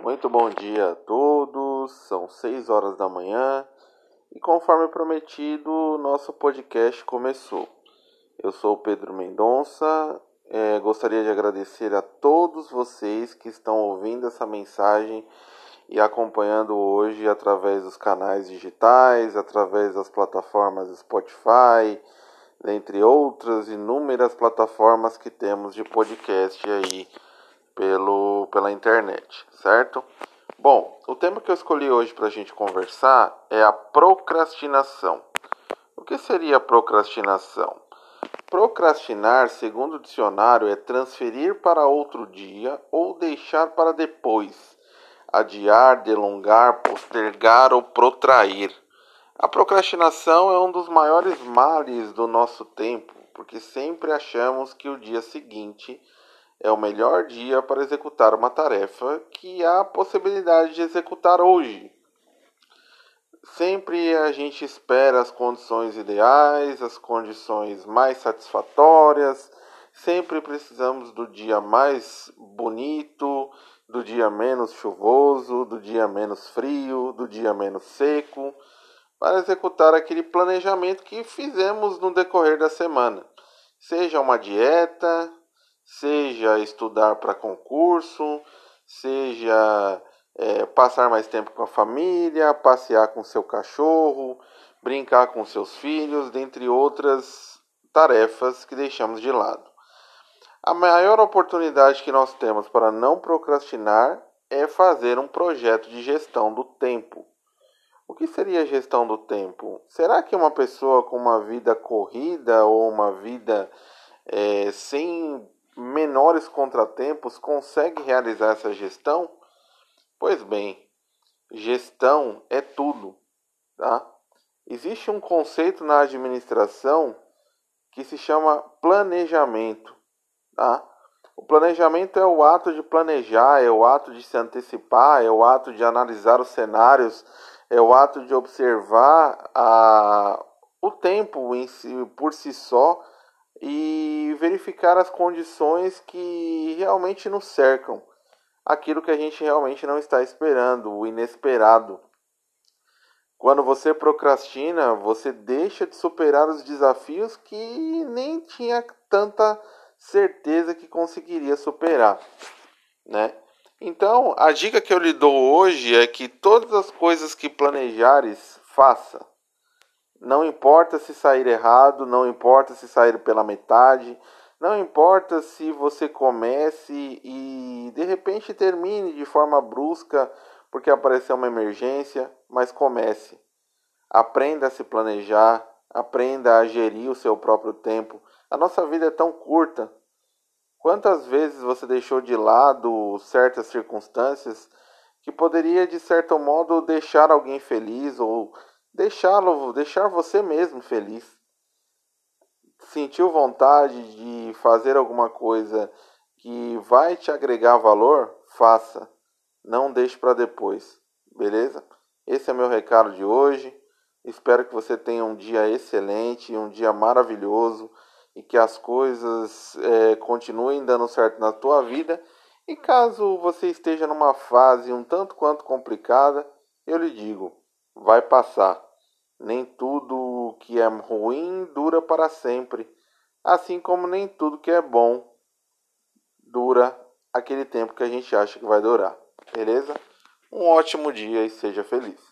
Muito bom dia a todos, são 6 horas da manhã e conforme prometido, nosso podcast começou. Eu sou o Pedro Mendonça, é, gostaria de agradecer a todos vocês que estão ouvindo essa mensagem e acompanhando hoje através dos canais digitais, através das plataformas Spotify, dentre outras inúmeras plataformas que temos de podcast aí pelo, pela internet, certo? Bom, o tema que eu escolhi hoje para a gente conversar é a procrastinação. O que seria procrastinação? Procrastinar, segundo o dicionário, é transferir para outro dia ou deixar para depois, adiar, delongar, postergar ou protrair. A procrastinação é um dos maiores males do nosso tempo, porque sempre achamos que o dia seguinte é o melhor dia para executar uma tarefa que há possibilidade de executar hoje. Sempre a gente espera as condições ideais, as condições mais satisfatórias, sempre precisamos do dia mais bonito, do dia menos chuvoso, do dia menos frio, do dia menos seco, para executar aquele planejamento que fizemos no decorrer da semana. Seja uma dieta, seja estudar para concurso, seja é, passar mais tempo com a família, passear com seu cachorro, brincar com seus filhos, dentre outras tarefas que deixamos de lado. A maior oportunidade que nós temos para não procrastinar é fazer um projeto de gestão do tempo. O que seria gestão do tempo? Será que uma pessoa com uma vida corrida ou uma vida é, sem menores contratempos consegue realizar essa gestão? Pois bem, gestão é tudo, tá? Existe um conceito na administração que se chama planejamento, tá? O planejamento é o ato de planejar, é o ato de se antecipar, é o ato de analisar os cenários, é o ato de observar a, o tempo em si, por si só e verificar as condições que realmente nos cercam, aquilo que a gente realmente não está esperando, o inesperado. Quando você procrastina, você deixa de superar os desafios que nem tinha tanta certeza que conseguiria superar, né? Então, a dica que eu lhe dou hoje é que todas as coisas que planejares, faça. Não importa se sair errado, não importa se sair pela metade, não importa se você comece e de repente termine de forma brusca porque apareceu uma emergência, mas comece. Aprenda a se planejar, aprenda a gerir o seu próprio tempo. A nossa vida é tão curta. Quantas vezes você deixou de lado certas circunstâncias que poderia de certo modo deixar alguém feliz ou deixá-lo, deixar você mesmo feliz. Sentiu vontade de fazer alguma coisa que vai te agregar valor? Faça. Não deixe para depois. Beleza? Esse é meu recado de hoje. Espero que você tenha um dia excelente, um dia maravilhoso e que as coisas é, continuem dando certo na tua vida. E caso você esteja numa fase um tanto quanto complicada, eu lhe digo, vai passar. Nem tudo que é ruim dura para sempre, assim como nem tudo que é bom dura aquele tempo que a gente acha que vai durar. Beleza? Um ótimo dia e seja feliz.